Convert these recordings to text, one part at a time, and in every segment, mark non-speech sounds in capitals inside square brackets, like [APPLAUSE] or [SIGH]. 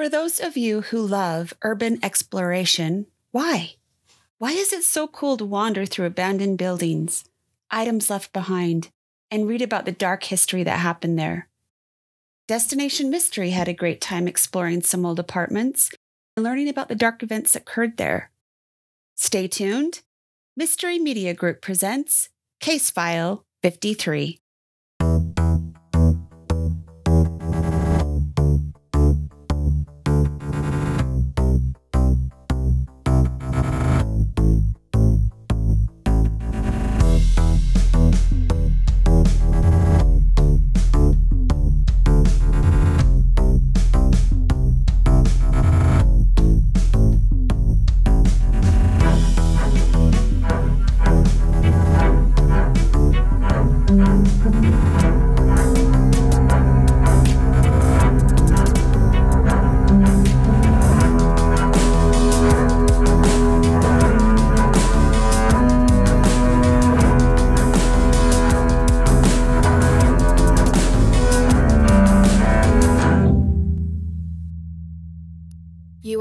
For those of you who love urban exploration, why? Why is it so cool to wander through abandoned buildings, items left behind, and read about the dark history that happened there? Destination Mystery had a great time exploring some old apartments and learning about the dark events that occurred there. Stay tuned. Mystery Media Group presents Case File 53.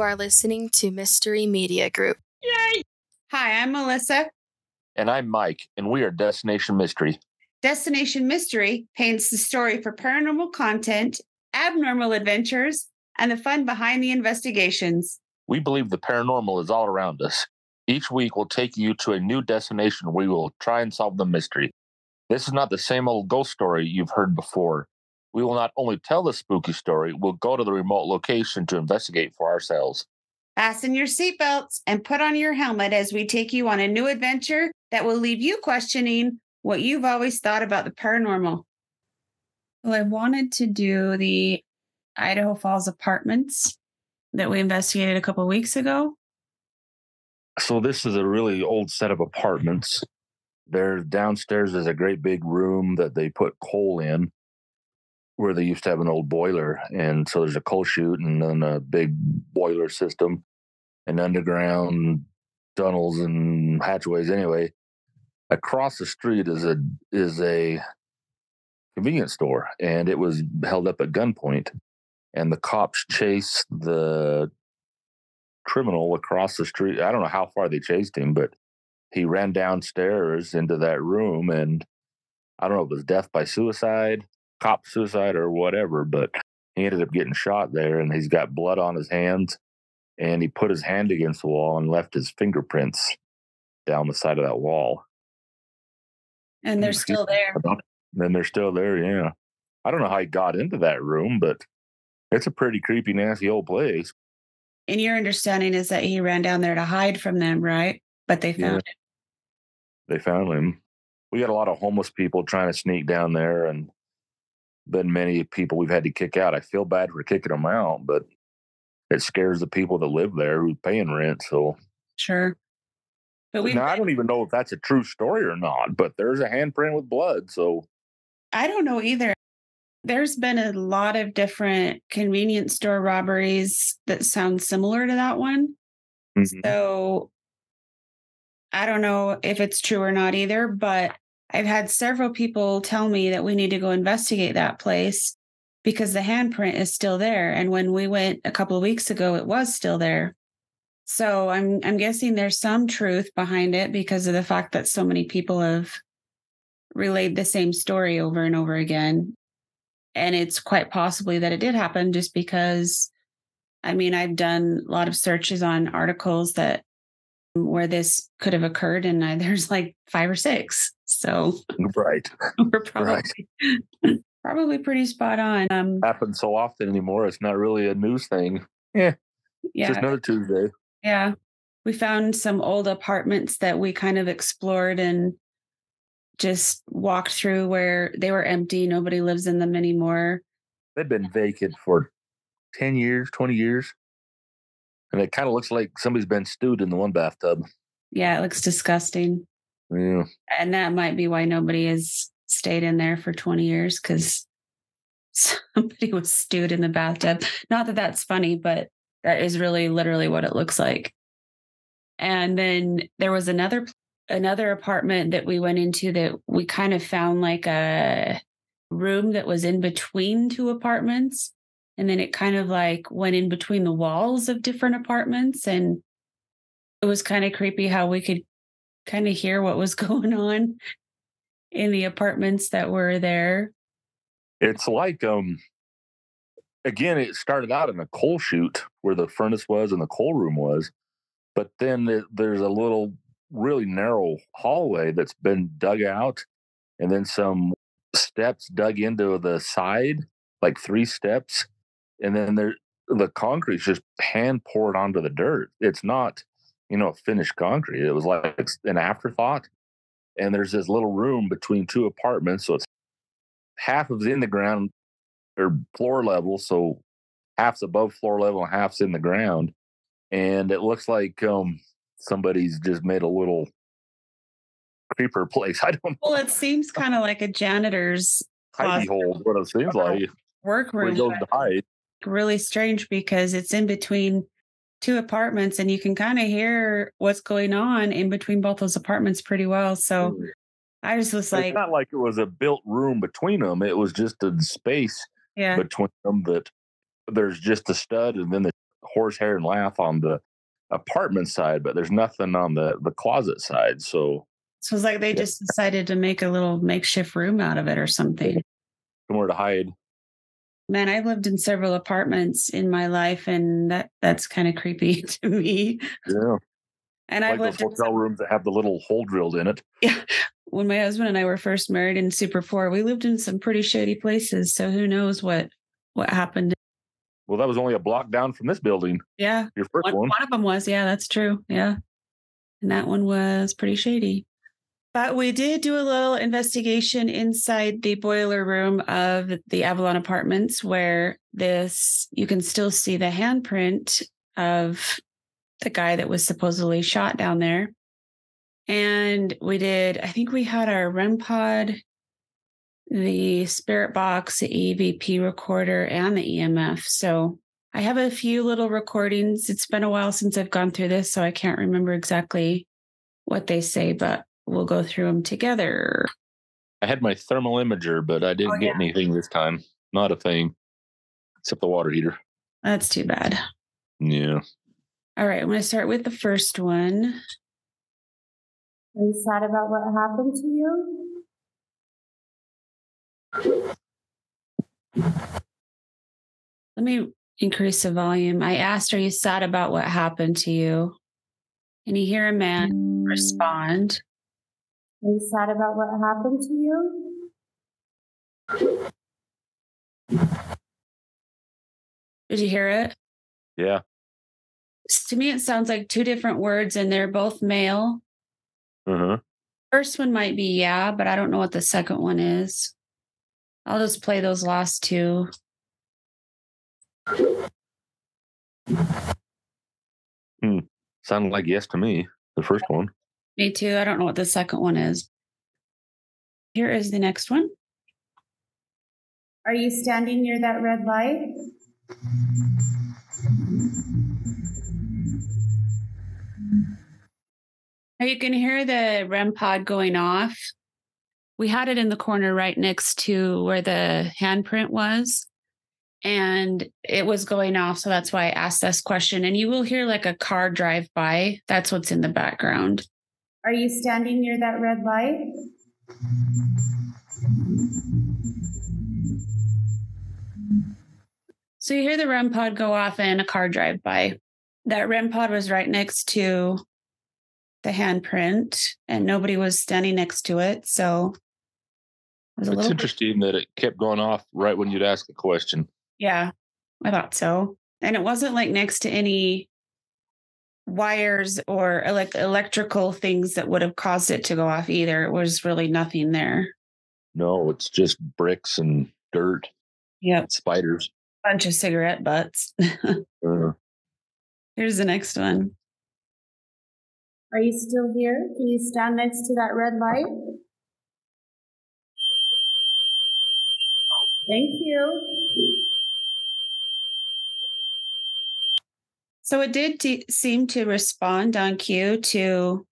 Are listening to Mystery Media Group. Yay! Hi, I'm Melissa. And I'm Mike, and we are Destination Mystery. Destination Mystery paints the story for paranormal content, abnormal adventures, and the fun behind the investigations. We believe the paranormal is all around us. Each week, we'll take you to a new destination where we will try and solve the mystery. This is not the same old ghost story you've heard before. We will not only tell the spooky story, we'll go to the remote location to investigate for ourselves. Fasten your seatbelts and put on your helmet as we take you on a new adventure that will leave you questioning what you've always thought about the paranormal. Well, I wanted to do the Idaho Falls apartments that we investigated a couple weeks ago. So, this is a really old set of apartments. There downstairs is a great big room that they put coal in where they used to have an old boiler. And so there's a coal chute and then a big boiler system and underground tunnels and hatchways anyway. Across the street is a is a convenience store and it was held up at gunpoint. And the cops chased the criminal across the street. I don't know how far they chased him, but he ran downstairs into that room and I don't know if it was death by suicide cop suicide or whatever, but he ended up getting shot there and he's got blood on his hands and he put his hand against the wall and left his fingerprints down the side of that wall. And they're still there. Then they're still there, yeah. I don't know how he got into that room, but it's a pretty creepy, nasty old place. And your understanding is that he ran down there to hide from them, right? But they found Yeah. him. They found him. We got a lot of homeless people trying to sneak down there and been many people we've had to kick out. I feel bad for kicking them out, but it scares the people that live there who's paying rent. So Sure. But we now I don't even know if that's a true story or not, but there's a handprint with blood. So I don't know either. There's been a lot of different convenience store robberies that sound similar to that one. mhm. So I don't know if it's true or not either, but I've had several people tell me that we need to go investigate that place because the handprint is still there. And when we went a couple of weeks ago, it was still there. So I'm I'm guessing there's some truth behind it because of the fact that so many people have relayed the same story over and over again. And it's quite possibly that it did happen just because I mean, I've done a lot of searches on articles that where this could have occurred, and I, [LAUGHS] there's like five or six. So right. [LAUGHS] we're probably [LAUGHS] probably pretty spot on. Um, Happens so often anymore. It's not really a news thing. Yeah. It's yeah, just another Tuesday. yeah. We found some old apartments that we kind of explored and just walked through where they were empty. Nobody lives in them anymore. They've been vacant for 10 years, 20 years. And it kind of looks like somebody's been stewed in the one bathtub. Yeah, it looks disgusting. Yeah. and that might be why nobody has stayed in there for 20 years because [LAUGHS] somebody was stewed in the bathtub not that that's funny but that is really literally what it looks like and then there was another another apartment that we went into that we kind of found like a room that was in between two apartments and then it kind of like went in between the walls of different apartments and it was kind of creepy how we could kind of hear what was [LAUGHS] going on in the apartments that were there. It's like um again, it started out in a coal chute where the furnace was and the coal room was, but then there's a little really narrow hallway that's been dug out and then some steps dug into the side, like three steps, and then there the concrete's just hand poured onto the dirt. It's not, you know, finished concrete. It was like an afterthought. And there's this little room between two apartments, so it's half of in the ground or floor level, so half's above floor level and half's in the ground. And it looks like um somebody's just made a little creeper place. [LAUGHS] I don't know. Well, it seems kind of like a janitor's hidey hole, what it seems like. Workroom. Goes to hide. Really strange because it's in between two apartments and you can kind of hear what's going on in between both those apartments pretty well. So mm. I just was like, it's not like it was a built room between them. It was just a space yeah. between them that there's just a stud and then the horsehair and lath on the apartment side, but there's nothing on the the closet side. So so it's like they just decided to make a little makeshift room out of it or something. Somewhere to hide. Man, I've lived in several apartments in my life, and that that's kind of creepy [LAUGHS] to me. Yeah. And like I've lived those hotel some, rooms that have the little hole drilled in it. Yeah. When my husband and I were first married and super poor, we lived in some pretty shady places. So who knows what what happened well, that was only a block down from this building. Yeah. Your first one. One, one of them was. Yeah, that's true. Yeah. And that one was pretty shady. But we did do a little investigation inside the boiler room of the Avalon Apartments, where this you can still see the handprint of the guy that was supposedly shot down there. And we did, I think we had our REM pod, the spirit box, the EVP recorder, and the EMF. So I have a few little recordings. It's been a while since I've gone through this, so I can't remember exactly what they say, but we'll go through them together. I had my thermal imager, but I oh, didn't oh, get anything this time. Not a thing, except the water heater. That's too bad. Yeah. All right, I'm going to start with the first one. Are you sad about what happened to you? Let me increase the volume. I asked, Are you sad about what happened to you? And you hear a man respond. Are you sad about what happened to you? Did you hear it? Yeah. To me, it sounds like two different words, and they're both male. Uh-huh. First one might be yeah, but I don't know what the second one is. I'll just play those last two. Hmm. Sounded like yes to me, the first one. Me too. I don't know what the second one is. Here is the next one. Are you standing near that red light? Now you can hear the REM pod going off. We had it in the corner right next to where the handprint was and it was going off. So that's why I asked this question. And you will hear like a car drive by. That's what's in the background. Are you standing near that red light? So you hear the REM pod go off and a car drive by. That REM pod was right next to the handprint and nobody was standing next to it. So it it's interesting bit... that it kept going off right when you'd ask a question. Yeah, I thought so. And it wasn't like next to any wires or like electrical things that would have caused it to go off either. It was really nothing there. No, it's just bricks and dirt. Yep. Spiders. Bunch of cigarette butts. [LAUGHS] uh. Here's the next one. Are you still here? Can you stand next to that red light? Thank you. So it did t- seem to respond on cue to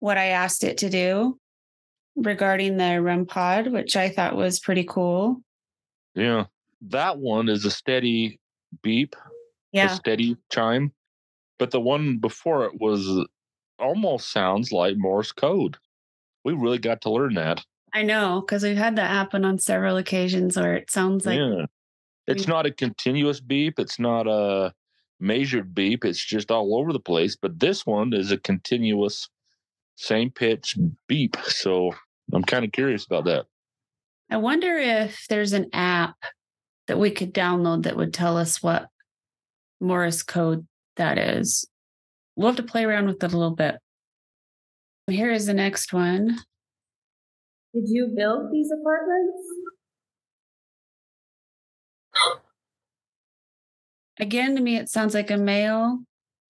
what I asked it to do regarding the REM pod, which I thought was pretty cool. Yeah. That one is a steady beep, a steady chime. But the one before it was almost sounds like Morse code. We really got to learn that. I know because we've had that happen on several occasions where it sounds like yeah. It's not a continuous beep. It's not a measured beep. It's just all over the place. But this one is a continuous, same pitch beep. So I'm kind of curious about that. I wonder if there's an app that we could download that would tell us what Morse code that is. We'll have to play around with it a little bit. Here is the next one. Did you build these apartments? Again, to me, it sounds like a male.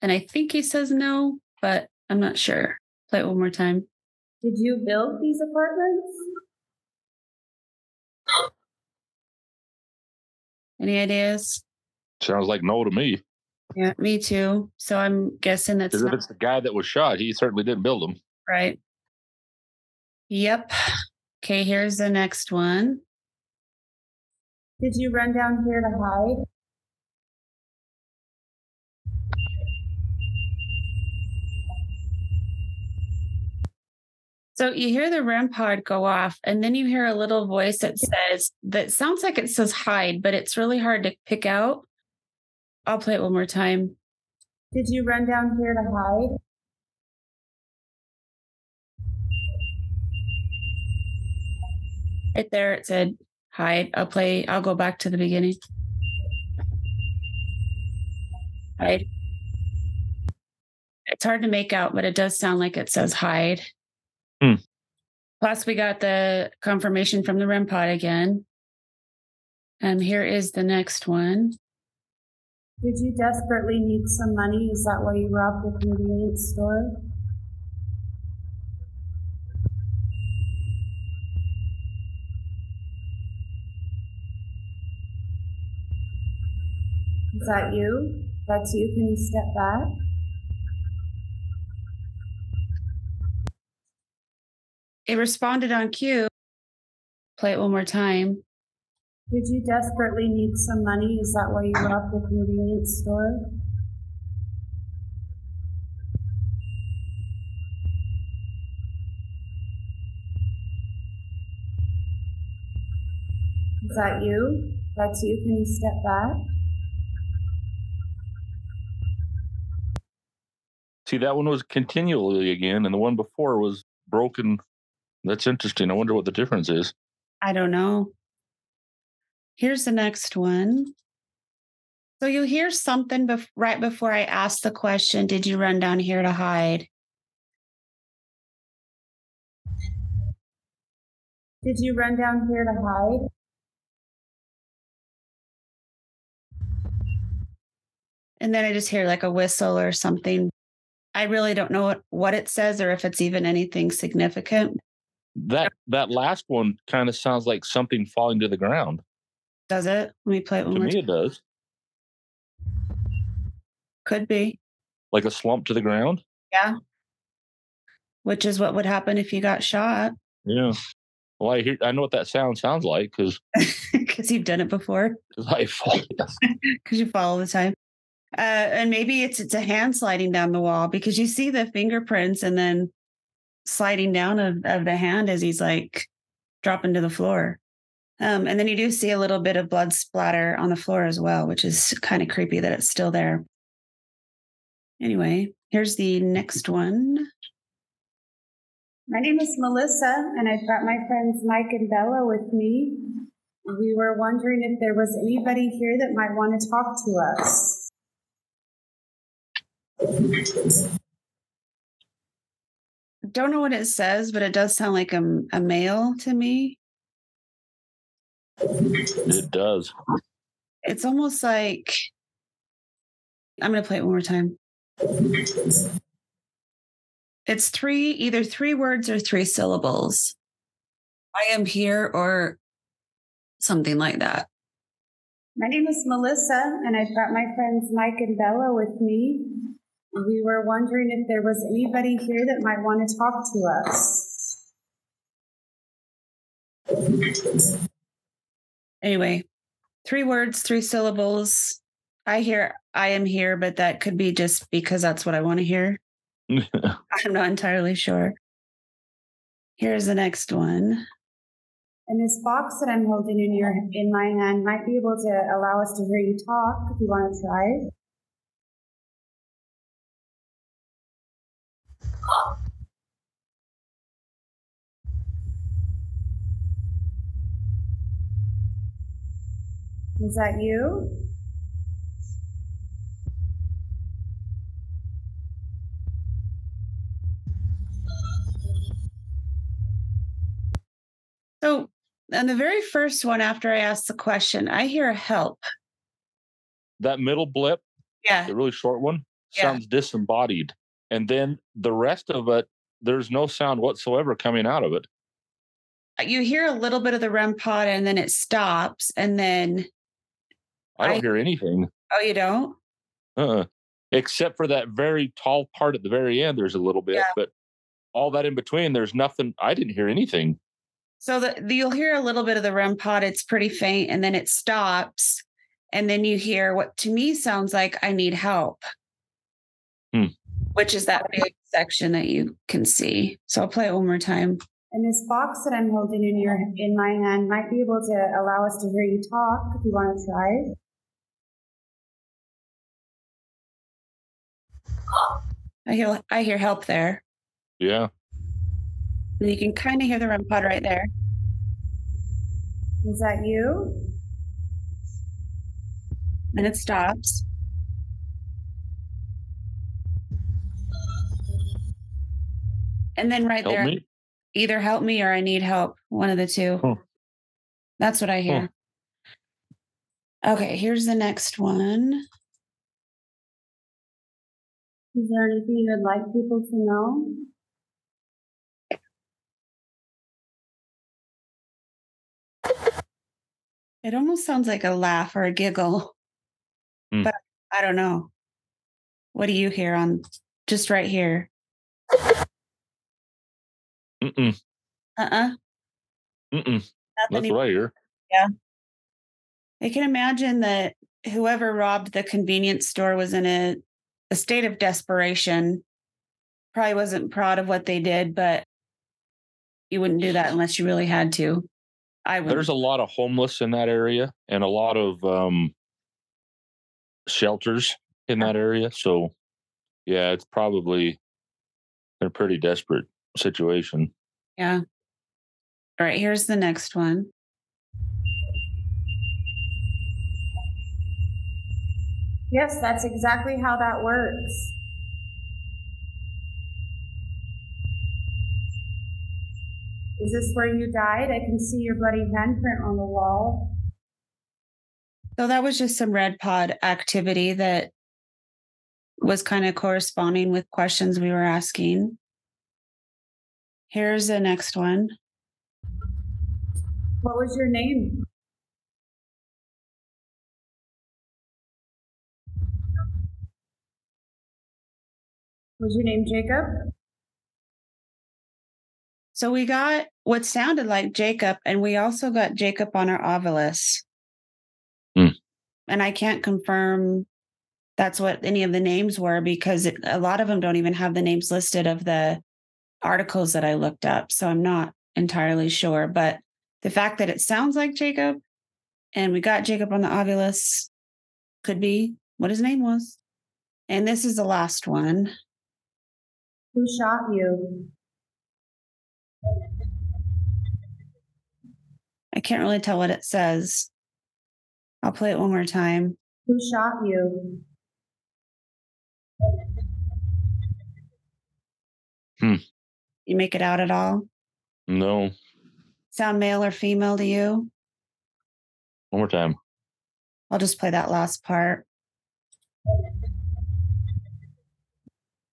And I think he says no, but I'm not sure. Play it one more time. Did you build these apartments? [GASPS] Any ideas? Sounds like no to me. Yeah, me too. So I'm guessing that's Because if it's the guy that was shot, he certainly didn't build them. right. Yep. Okay, here's the next one. Did you run down here to hide? So you hear the REM pod go off, and then you hear a little voice that says, that sounds like it says hide, but it's really hard to pick out. I'll play it one more time. Did you run down here to hide? Right there, it said hide. I'll play, I'll go back to the beginning. Hide. It's hard to make out, but it does sound like it says hide. Hmm. Plus, we got the confirmation from the REM pod again. And here is the next one. Did you desperately need some money? Is that why you robbed the convenience store? Is that you? That's you. Can you step back? It responded on cue. Play it one more time. Did you desperately need some money? Is that why you robbed the convenience store? Is that you? That's you. Can you step back? See, that one was continually again, and the one before was broken. That's interesting. I wonder what the difference is. I don't know. Here's the next one. So you hear something bef- right before I ask the question Did you run down here to hide? Did you run down here to hide? And then I just hear like a whistle or something. I really don't know what, what it says or if it's even anything significant. That that last one kind of sounds like something falling to the ground. Does it? Let me play it one To more me, time. it does. Could be. Like a slump to the ground. Yeah. Which is what would happen if you got shot Yeah. Well, I hear. I know what that sound sounds like because because [LAUGHS] you've done it before. I fall. [LAUGHS] because you fall all the time. Uh, and maybe it's it's a hand sliding down the wall because you see the fingerprints and then sliding down of, of the hand as he's like dropping to the floor. Um, and then you do see a little bit of blood splatter on the floor as well, which is kind of creepy that it's still there. Anyway, here's the next one. My name is Melissa, and I've got my friends Mike and Bella with me. We were wondering if there was anybody here that might want to talk to us. Don't know what it says, but it does sound like a, a male to me. It does. It's almost like I'm going to play it one more time. It's three, either three words or three syllables. I am here or something like that. My name is Melissa, and I've got my friends Mike and Bella with me. We were wondering if there was anybody here that might want to talk to us. Anyway, three words, three syllables. I hear I am here, but that could be just because that's what I want to hear. [LAUGHS] I'm not entirely sure. Here's the next one. And this box that I'm holding in your in my hand might be able to allow us to hear you talk if you want to try. Is that you? So, and the very first one after I asked the question, I hear help. that middle blip, Yeah. the really short one, Yeah. sounds disembodied. And then the rest of it, there's no sound whatsoever coming out of it. You hear a little bit of the REM pod and then it stops. And then, I don't I- hear anything. oh, you don't? Uh-uh. Except for that very tall part at the very end, there's a little bit, Yeah. but all that in between, there's nothing. I didn't hear anything. So the, the- you'll hear a little bit of the REM pod. It's pretty faint, and then it stops, and then you hear what to me sounds like "I need help," Hmm. Which is that big section that you can see. So I'll play it one more time. And this box that I'm holding in your in my hand might be able to allow us to hear you talk if you want to try. I hear I hear help there, Yeah. and you can kind of hear the REM pod right there. Is that you? And it stops. And then right Help there, me. either help me or I need help. One of the two. Huh. That's what I hear. Okay, here's the next one. Is there anything you would like people to know? It almost sounds like a laugh or a giggle, Hmm. but I don't know. What do you hear on just right here? Mm-mm. Uh uh Mm-mm. Nothing. That's even- what I hear. I can imagine that whoever robbed the convenience store was in a, a state of desperation. Probably wasn't proud of what they did, but you wouldn't do that unless you really had to. I would. There's a lot of homeless in that area and a lot of um, shelters in that area. So, yeah, it's probably they're pretty desperate situation. Yeah. All right, here's the next one. Yes, that's exactly how that works. Is this where you died? I can see your bloody handprint on the wall. So that was just some REM pod activity that was kind of corresponding with questions we were asking. Here's the next one. What was your name? Was your name Jacob? So we got what sounded like Jacob, and we also got Jacob on our Ovilus. Hmm. And I can't confirm that's what any of the names were because it, a lot of them don't even have the names listed of the articles that I looked up. So I'm not entirely sure. But the fact that it sounds like Jacob and we got Jacob on the Ovilus could be what his name was. And this is the last one. Who shot you? I can't really tell what it says. I'll play it one more time. Who shot you? Hmm. You make it out at all? No, Sound male or female to you? one more time. I'll just play that last part.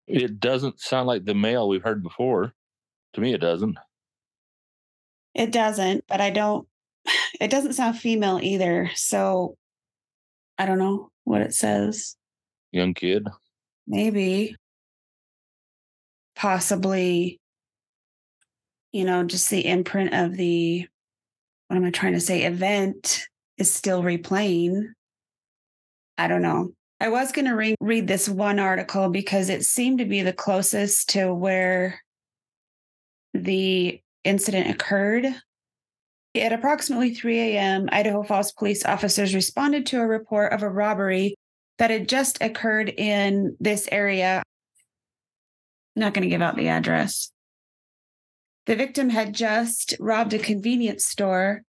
It doesn't sound like the male we've heard before. To me, it doesn't. It doesn't, but I don't, [SIGHS] it doesn't sound female either. So I don't know what it says. Young kid. Maybe, possibly, you know, just the imprint of the, what am I trying to say, event is still replaying. I don't know. I was going to re- read this one article because it seemed to be the closest to where the incident occurred. At approximately 3 a.m., Idaho Falls police officers responded to a report of a robbery that had just occurred in this area. I'm not going to give out the address. The victim had just robbed a convenience store,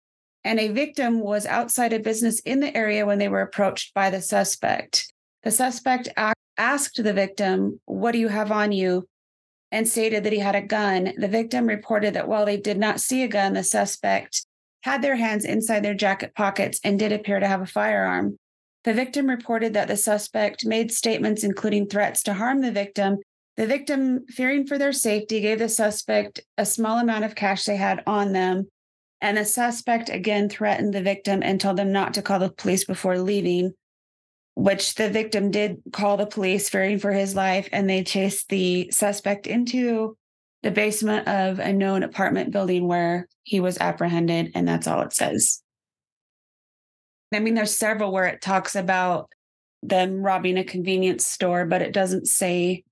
and a victim was outside a business in the area when they were approached by the suspect. The suspect asked the victim, What do you have on you? and stated that he had a gun. The victim reported that while they did not see a gun, the suspect had their hands inside their jacket pockets and did appear to have a firearm. The victim reported that the suspect made statements including threats to harm the victim. The victim, fearing for their safety, gave the suspect a small amount of cash they had on them. And the suspect again threatened the victim and told them not to call the police before leaving, which the victim did call the police, fearing for his life. And they chased the suspect into the basement of a known apartment building where he was apprehended. And that's all it says. I mean, there's several where it talks about them robbing a convenience store, but it doesn't say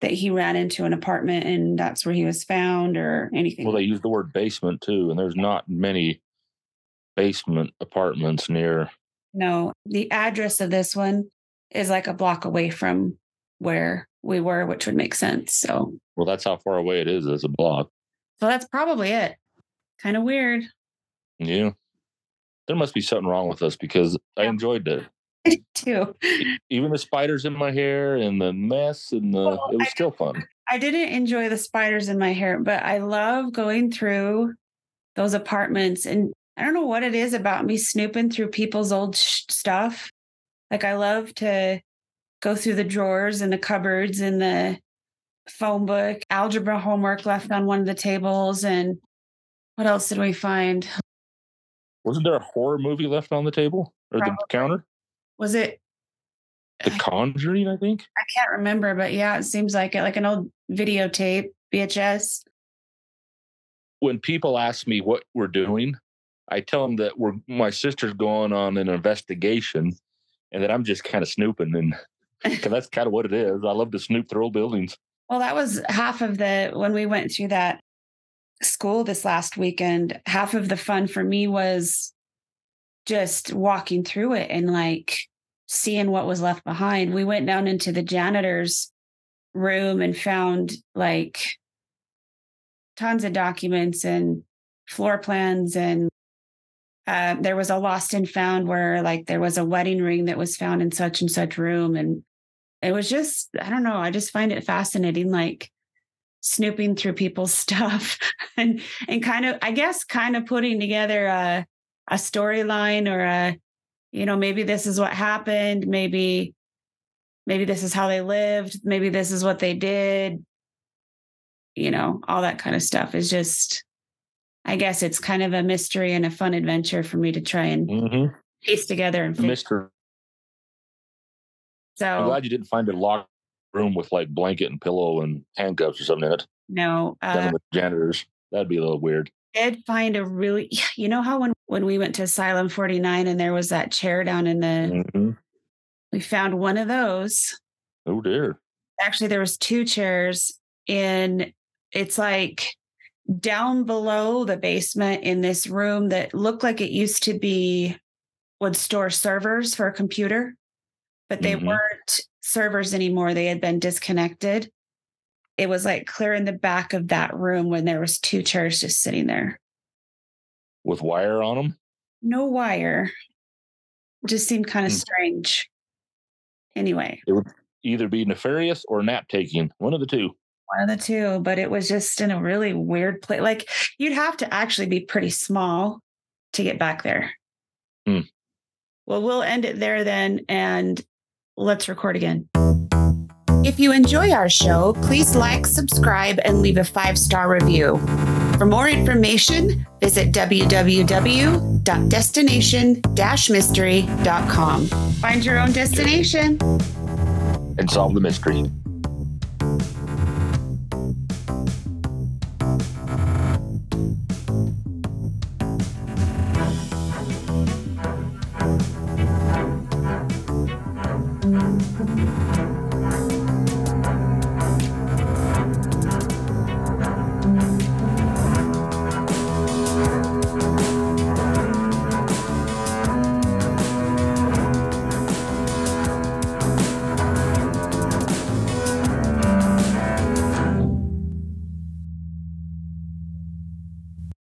that he ran into an apartment and that's where he was found or anything. Well, they use the word basement too, and there's not many basement apartments near. No, the address of this one is like a block away from where we were, which would make sense. So, well, that's how far away it is as a block. So that's probably it. Kind of weird. Yeah there must be something wrong with us because I enjoyed it. [LAUGHS] too. Even the spiders in my hair and the mess and the well, it was I, still fun. I didn't enjoy the spiders in my hair, but I love going through those apartments and I don't know what it is about me snooping through people's old sh- stuff. Like I love to go through the drawers and the cupboards and the phone book, algebra homework left on one of the tables and what else did we find? Wasn't there a horror movie left on the table or Probably. the counter? Was it The Conjuring? I think I can't remember, but yeah, it seems like it, like an old videotape VHS. When people ask me what we're doing, I tell them that we're my sister's going on an investigation, and that I'm just kind of snooping, and [LAUGHS] because that's kind of what it is. I love to snoop through old buildings. Well, that was half of the when we went through that school this last weekend, half of the fun for me was just walking through it and like seeing what was left behind. We went down into the janitor's room and found like tons of documents and floor plans and uh, there was a lost and found where like there was a wedding ring that was found in such and such room and it was just i don't know i just find it fascinating like snooping through people's [LAUGHS] stuff and and kind of i guess kind of putting together a a storyline or a you know maybe this is what happened maybe maybe this is how they lived maybe this is what they did you know all that kind of stuff is just i guess it's kind of a mystery and a fun adventure for me to try and mm-hmm. piece together and mystery so i'm glad you didn't find a locked room with like blanket and pillow and handcuffs or something in it. No, uh, with janitors. That'd be a little weird. Did find a really, [LAUGHS] you know how when when we went to Asylum 49 and there was that chair down in the, mm-hmm. we found one of those. Oh dear. Actually, there was two chairs in. It's like down below the basement in this room that looked like it used to be would store servers for a computer, but they mm-hmm. weren't servers anymore. They had been disconnected. It was like clear in the back of that room when there was two chairs just sitting there. With wire on them? No wire. Just seemed kind of hmm. strange. Anyway. It would either be nefarious or nap taking. One of the two. One of the two, but it was just in a really weird place. Like you'd have to actually be pretty small to get back there. Hmm. Well, we'll end it there then. And Let's record again. If you enjoy our show, please like, subscribe, and leave a five star review. For more information, visit www.destination mystery.com. Find your own destination and solve the mystery.